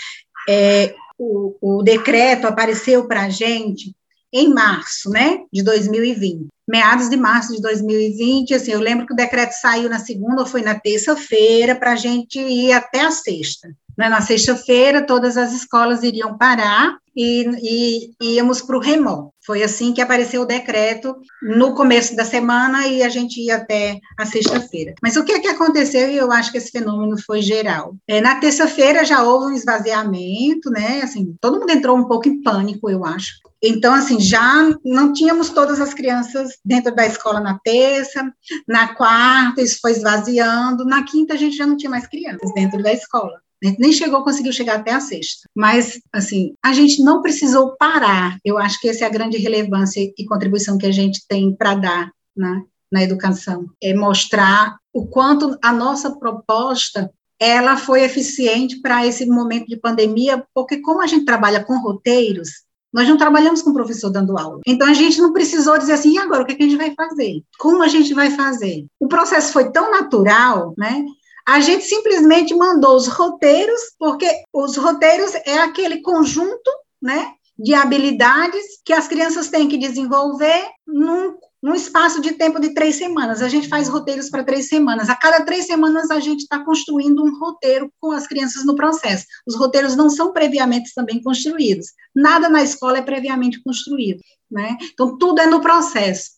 É, o, o decreto apareceu para a gente em março, né, de 2020. Meados de março de 2020, assim, eu lembro que o decreto saiu na segunda ou foi na terça-feira para a gente ir até a sexta. Né? Na sexta-feira, todas as escolas iriam parar e, e íamos para o remoto. Foi assim que apareceu o decreto no começo da semana e a gente ia até a sexta-feira. Mas o que é que aconteceu? E eu acho que esse fenômeno foi geral. É, na terça-feira já houve um esvaziamento, né? Assim, todo mundo entrou um pouco em pânico, eu acho. Então, assim, já não tínhamos todas as crianças dentro da escola na terça, na quarta, isso foi esvaziando, na quinta a gente já não tinha mais crianças dentro da escola. A gente nem chegou, conseguiu chegar até a sexta. Mas, assim, a gente não precisou parar. Eu acho que essa é a grande relevância e contribuição que a gente tem para dar né, na educação. É mostrar o quanto a nossa proposta ela foi eficiente para esse momento de pandemia, porque como a gente trabalha com roteiros, nós não trabalhamos com o professor dando aula. Então, a gente não precisou dizer assim, e agora, o que, é que a gente vai fazer? Como a gente vai fazer? O processo foi tão natural, né? A gente simplesmente mandou os roteiros, porque os roteiros é aquele conjunto, né, de habilidades que as crianças têm que desenvolver num, num espaço de tempo de três semanas. A gente faz roteiros para três semanas. A cada três semanas a gente está construindo um roteiro com as crianças no processo. Os roteiros não são previamente também construídos. Nada na escola é previamente construído, né? Então tudo é no processo.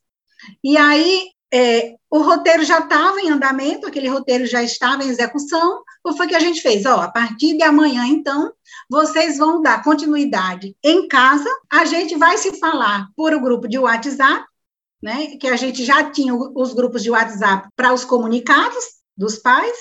E aí é, o roteiro já estava em andamento, aquele roteiro já estava em execução, o que foi que a gente fez? Ó, a partir de amanhã, então, vocês vão dar continuidade em casa, a gente vai se falar por o grupo de WhatsApp, né, que a gente já tinha os grupos de WhatsApp para os comunicados dos pais,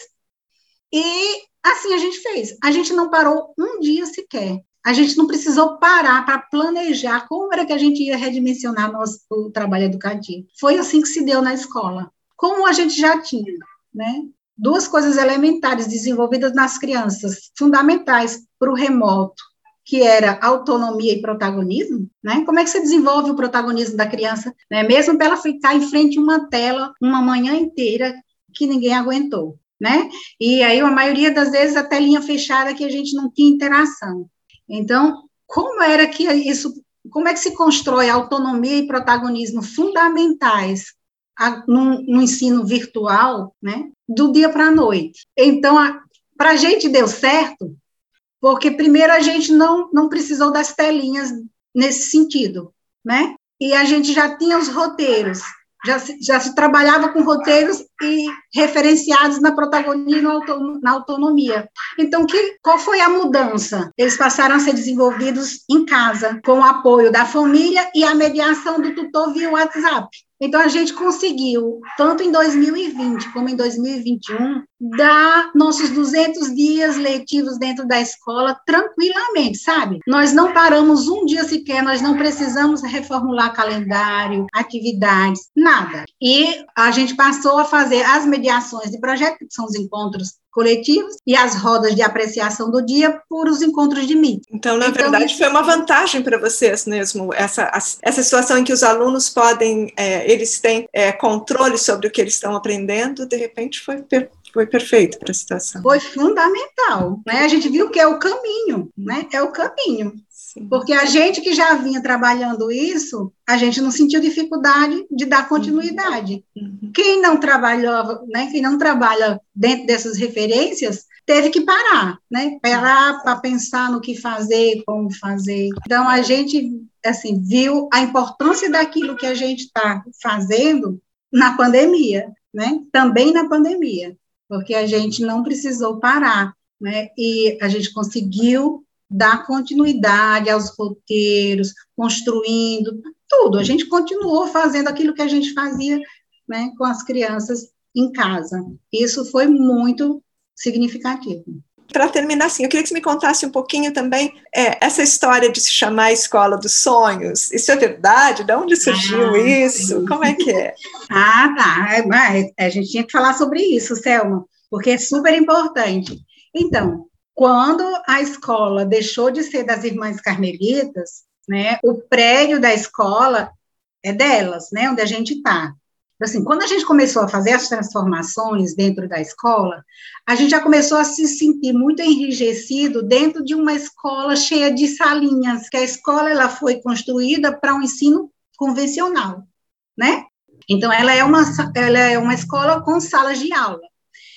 e assim a gente fez. A gente não parou um dia sequer. A gente não precisou parar para planejar como era que a gente ia redimensionar nosso, trabalho educativo. Foi assim que se deu na escola. Como a gente já tinha, né? Duas coisas elementares desenvolvidas nas crianças, fundamentais para o remoto, que era autonomia e protagonismo, né? Como é que você desenvolve o protagonismo da criança, né? Mesmo para ela ficar em frente a uma tela uma manhã inteira que ninguém aguentou, né? E aí a maioria das vezes a telinha fechada que a gente não tinha interação. Então, como era que isso, como é que se constrói autonomia e protagonismo fundamentais a, no, no, ensino virtual, né, do dia para a noite? Então, para a gente deu certo, porque primeiro a gente não, não precisou das telinhas nesse sentido, né? E a gente já tinha os roteiros, já se, já se trabalhava com roteiros e referenciados na protagonismo na autonomia. Então, que, qual foi a mudança? Eles passaram a ser desenvolvidos em casa, com o apoio da família e a mediação do tutor via WhatsApp. Então, a gente conseguiu, tanto em 2020 como em 2021, dar nossos 200 dias letivos dentro da escola tranquilamente, sabe? Nós não paramos um dia sequer, nós não precisamos reformular calendário, atividades, nada. E a gente passou a fazer as mediações de projeto, que são os encontros coletivos e as rodas de apreciação do dia por os encontros de mídia. Então, na então, verdade, foi uma vantagem para vocês mesmo, essa, essa situação em que os alunos podem, é, eles têm é, controle sobre o que eles estão aprendendo, de repente foi foi perfeito para a situação. Foi fundamental, né? A gente viu que é o caminho, né? É o caminho. Sim. Porque a gente que já vinha trabalhando isso, a gente não sentiu dificuldade de dar continuidade. Uhum. Quem não trabalhava, né, quem não trabalha dentro dessas referências, teve que parar, né? Parar para pensar no que fazer, como fazer. Então a gente assim viu a importância daquilo que a gente está fazendo na pandemia, né? Também na pandemia, porque a gente não precisou parar, né? E a gente conseguiu dar continuidade aos roteiros, construindo tudo. A gente continuou fazendo aquilo que a gente fazia né, com as crianças em casa. Isso foi muito significativo. Para terminar, assim, eu queria que você me contasse um pouquinho também é, essa história de se chamar Escola dos Sonhos. Isso é verdade? De onde surgiu ah, isso? Sim. Como é que é? Ah, tá. É, a gente tinha que falar sobre isso, Selma, porque é super importante. Então, quando a escola deixou de ser das irmãs carmelitas, né, o prédio da escola é delas, né, onde a gente está. Assim, quando a gente começou a fazer as transformações dentro da escola, a gente já começou a se sentir muito enrijecido dentro de uma escola cheia de salinhas, que a escola ela foi construída para um ensino convencional, né? Então ela é uma ela é uma escola com salas de aula.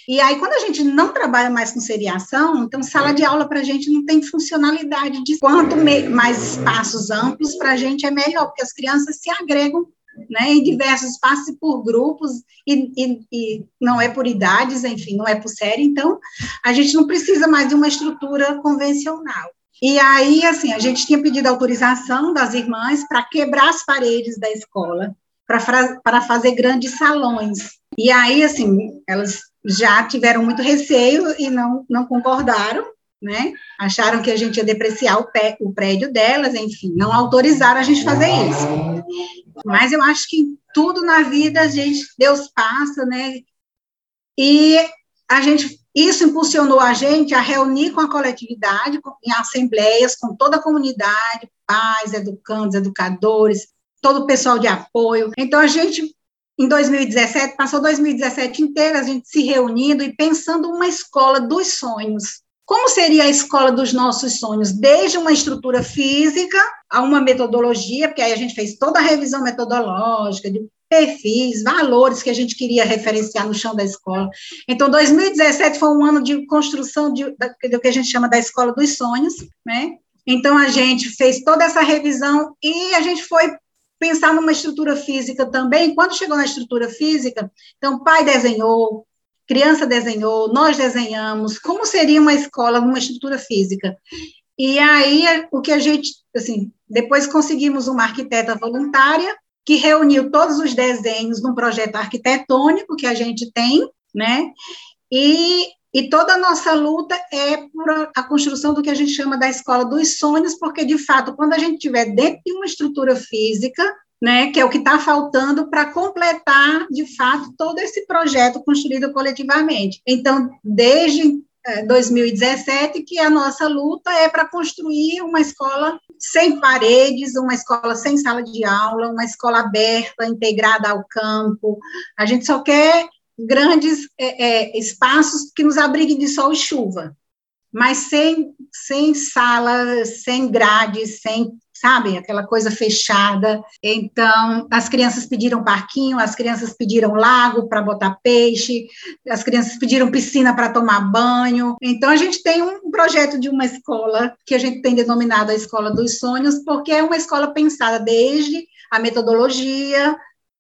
E aí, quando a gente não trabalha mais com seriação, então sala de aula para a gente não tem funcionalidade de quanto mais espaços amplos para a gente é melhor, porque as crianças se agregam né, em diversos espaços por grupos, e, e, e, não é por idades, enfim, não é por série, então a gente não precisa mais de uma estrutura convencional. E aí, assim, a gente tinha pedido autorização das irmãs para quebrar as paredes da escola, para fazer grandes salões. E aí, assim, elas já tiveram muito receio e não, não concordaram, né? Acharam que a gente ia depreciar o, pé, o prédio delas, enfim, não autorizaram a gente fazer isso. Mas eu acho que tudo na vida a gente, Deus passa, né? E a gente, isso impulsionou a gente a reunir com a coletividade, em assembleias, com toda a comunidade, pais, educandos, educadores, todo o pessoal de apoio. Então a gente em 2017, passou 2017 inteiro a gente se reunindo e pensando uma escola dos sonhos. Como seria a escola dos nossos sonhos? Desde uma estrutura física a uma metodologia, porque aí a gente fez toda a revisão metodológica, de perfis, valores que a gente queria referenciar no chão da escola. Então, 2017 foi um ano de construção de, do que a gente chama da escola dos sonhos, né? Então, a gente fez toda essa revisão e a gente foi pensar numa estrutura física também. Quando chegou na estrutura física, então, pai desenhou, criança desenhou, nós desenhamos, como seria uma escola numa estrutura física. E aí, o que a gente, assim, depois conseguimos uma arquiteta voluntária que reuniu todos os desenhos num projeto arquitetônico que a gente tem, né? E, e toda a nossa luta é por a construção do que a gente chama da escola dos sonhos, porque, de fato, quando a gente estiver dentro de uma estrutura física, né, que é o que está faltando para completar, de fato, todo esse projeto construído coletivamente. Então, desde 2017 é, que a nossa luta é para construir uma escola sem paredes, uma escola sem sala de aula, uma escola aberta, integrada ao campo. A gente só quer grandes é, é, espaços que nos abriguem de sol e chuva, mas sem, sem sala, sem grades, sem sabe? Aquela coisa fechada. Então, as crianças pediram parquinho, as crianças pediram lago para botar peixe, as crianças pediram piscina para tomar banho. Então, a gente tem um projeto de uma escola que a gente tem denominado a Escola dos Sonhos, porque é uma escola pensada desde a metodologia,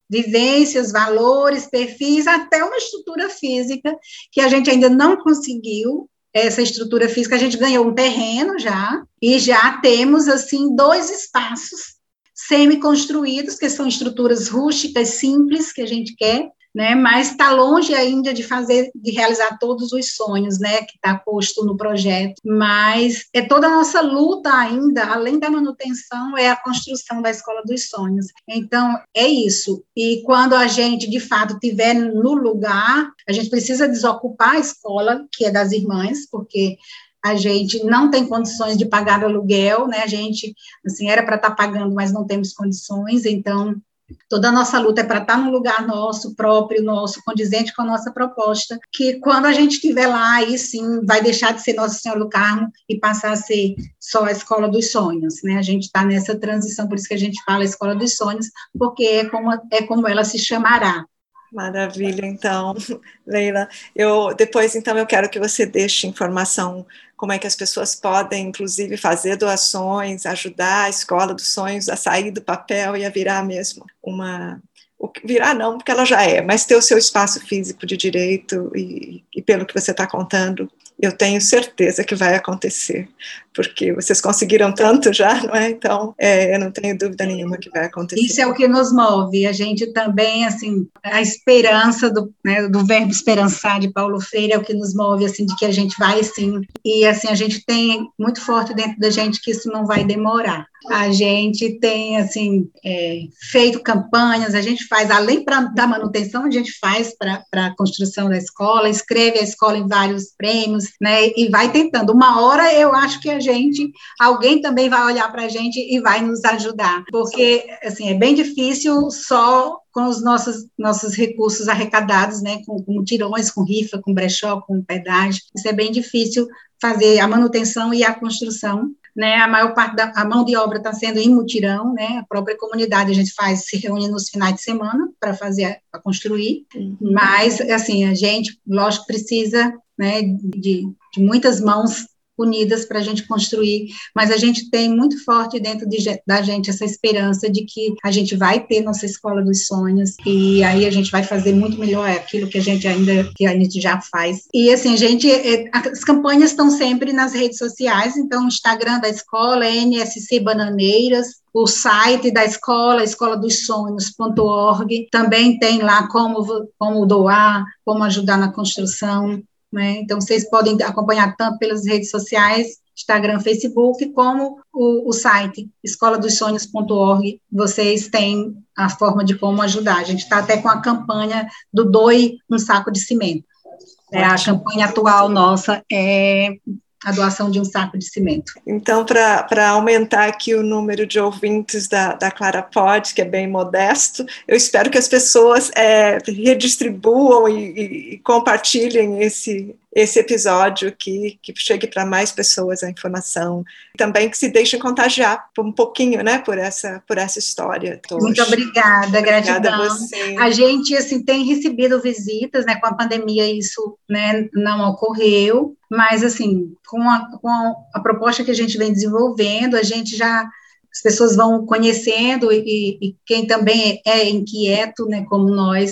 vivências, valores, perfis, até uma estrutura física que a gente ainda não conseguiu essa estrutura física, a gente ganhou um terreno já, e já temos, assim, dois espaços semi-construídos, que são estruturas rústicas, simples, que a gente quer, né? Mas está longe ainda de fazer, de realizar todos os sonhos, né? Que está posto no projeto. Mas é toda a nossa luta ainda, além da manutenção, é a construção da escola dos sonhos. Então é isso. E quando a gente de fato tiver no lugar, a gente precisa desocupar a escola que é das irmãs, porque a gente não tem condições de pagar aluguel, né? A gente, assim, era para estar tá pagando, mas não temos condições, então Toda a nossa luta é para estar num lugar nosso, próprio, nosso, condizente com a nossa proposta, que quando a gente estiver lá, aí sim vai deixar de ser Nossa Senhora do Carmo e passar a ser só a Escola dos Sonhos, né? A gente está nessa transição, por isso que a gente fala Escola dos Sonhos, porque é como, é como ela se chamará, Maravilha, então, Leila. Eu depois, então, eu quero que você deixe informação como é que as pessoas podem, inclusive, fazer doações, ajudar a escola dos sonhos a sair do papel e a virar mesmo uma virar não, porque ela já é, mas ter o seu espaço físico de direito e, e pelo que você está contando, eu tenho certeza que vai acontecer, porque vocês conseguiram tanto já, não é? Então, é, eu não tenho dúvida nenhuma que vai acontecer. Isso é o que nos move. A gente também, assim, a esperança do, né, do verbo esperançar de Paulo Freire é o que nos move, assim, de que a gente vai sim. E, assim, a gente tem muito forte dentro da gente que isso não vai demorar. A gente tem, assim, é, feito campanhas, a gente faz, além pra, da manutenção, a gente faz para a construção da escola, escreve a escola em vários prêmios, né, e vai tentando. Uma hora eu acho que a gente, alguém também vai olhar para a gente e vai nos ajudar, porque, assim, é bem difícil só com os nossos, nossos recursos arrecadados, né, com, com tirões, com rifa, com brechó, com pedágio, isso é bem difícil fazer a manutenção e a construção, né, a maior parte da a mão de obra está sendo em mutirão, né, a própria comunidade a gente faz, se reúne nos finais de semana para fazer, para construir, uhum. mas, assim, a gente, lógico, precisa, né, de, de muitas mãos unidas para a gente construir, mas a gente tem muito forte dentro de, da gente essa esperança de que a gente vai ter nossa escola dos sonhos e aí a gente vai fazer muito melhor aquilo que a gente ainda que a gente já faz. E assim, a gente é, as campanhas estão sempre nas redes sociais, então o Instagram da escola é NSC Bananeiras, o site da escola, escola dos sonhos.org, também tem lá como, como doar, como ajudar na construção. Né? Então, vocês podem acompanhar tanto pelas redes sociais, Instagram, Facebook, como o, o site escoladosonhos.org. Vocês têm a forma de como ajudar. A gente está até com a campanha do Doe um Saco de Cimento. É, a campanha atual nossa é a doação de um saco de cimento. Então, para aumentar aqui o número de ouvintes da, da Clara Pod, que é bem modesto, eu espero que as pessoas é, redistribuam e, e, e compartilhem esse, esse episódio que, que chegue para mais pessoas a informação. Também que se deixem contagiar um pouquinho, né, por essa, por essa história. Muito obrigada, gratidão. Obrigada a, você. a gente, assim, tem recebido visitas, né, com a pandemia isso, né, não ocorreu, mas, assim, com a, com a proposta que a gente vem desenvolvendo, a gente já as pessoas vão conhecendo e, e quem também é inquieto, né, como nós,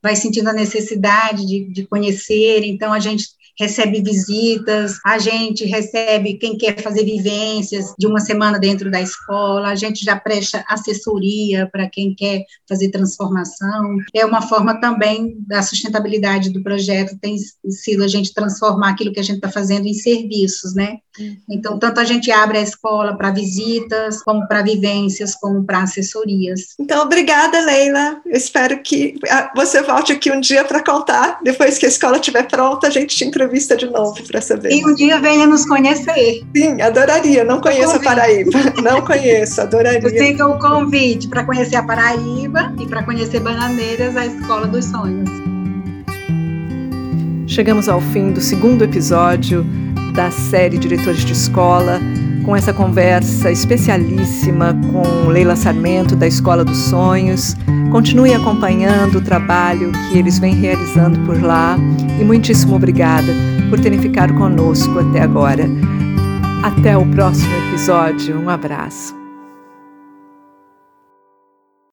vai sentindo a necessidade de, de conhecer, então a gente recebe visitas, a gente recebe quem quer fazer vivências de uma semana dentro da escola, a gente já presta assessoria para quem quer fazer transformação. É uma forma também da sustentabilidade do projeto, tem sido a gente transformar aquilo que a gente está fazendo em serviços, né? Uhum. Então, tanto a gente abre a escola para visitas, como para vivências, como para assessorias. Então, obrigada, Leila. Eu espero que ah, você volte aqui um dia para contar. Depois que a escola estiver pronta, a gente te entrevista de novo para saber. E um dia venha nos conhecer. Sim, adoraria. Não conheço a Paraíba. Não conheço, adoraria. Fica o convite para conhecer a Paraíba e para conhecer Bananeiras, a Escola dos Sonhos. Chegamos ao fim do segundo episódio da série Diretores de Escola, com essa conversa especialíssima com Leila Sarmento, da Escola dos Sonhos. Continue acompanhando o trabalho que eles vêm realizando por lá e muitíssimo obrigada por terem ficado conosco até agora. Até o próximo episódio. Um abraço.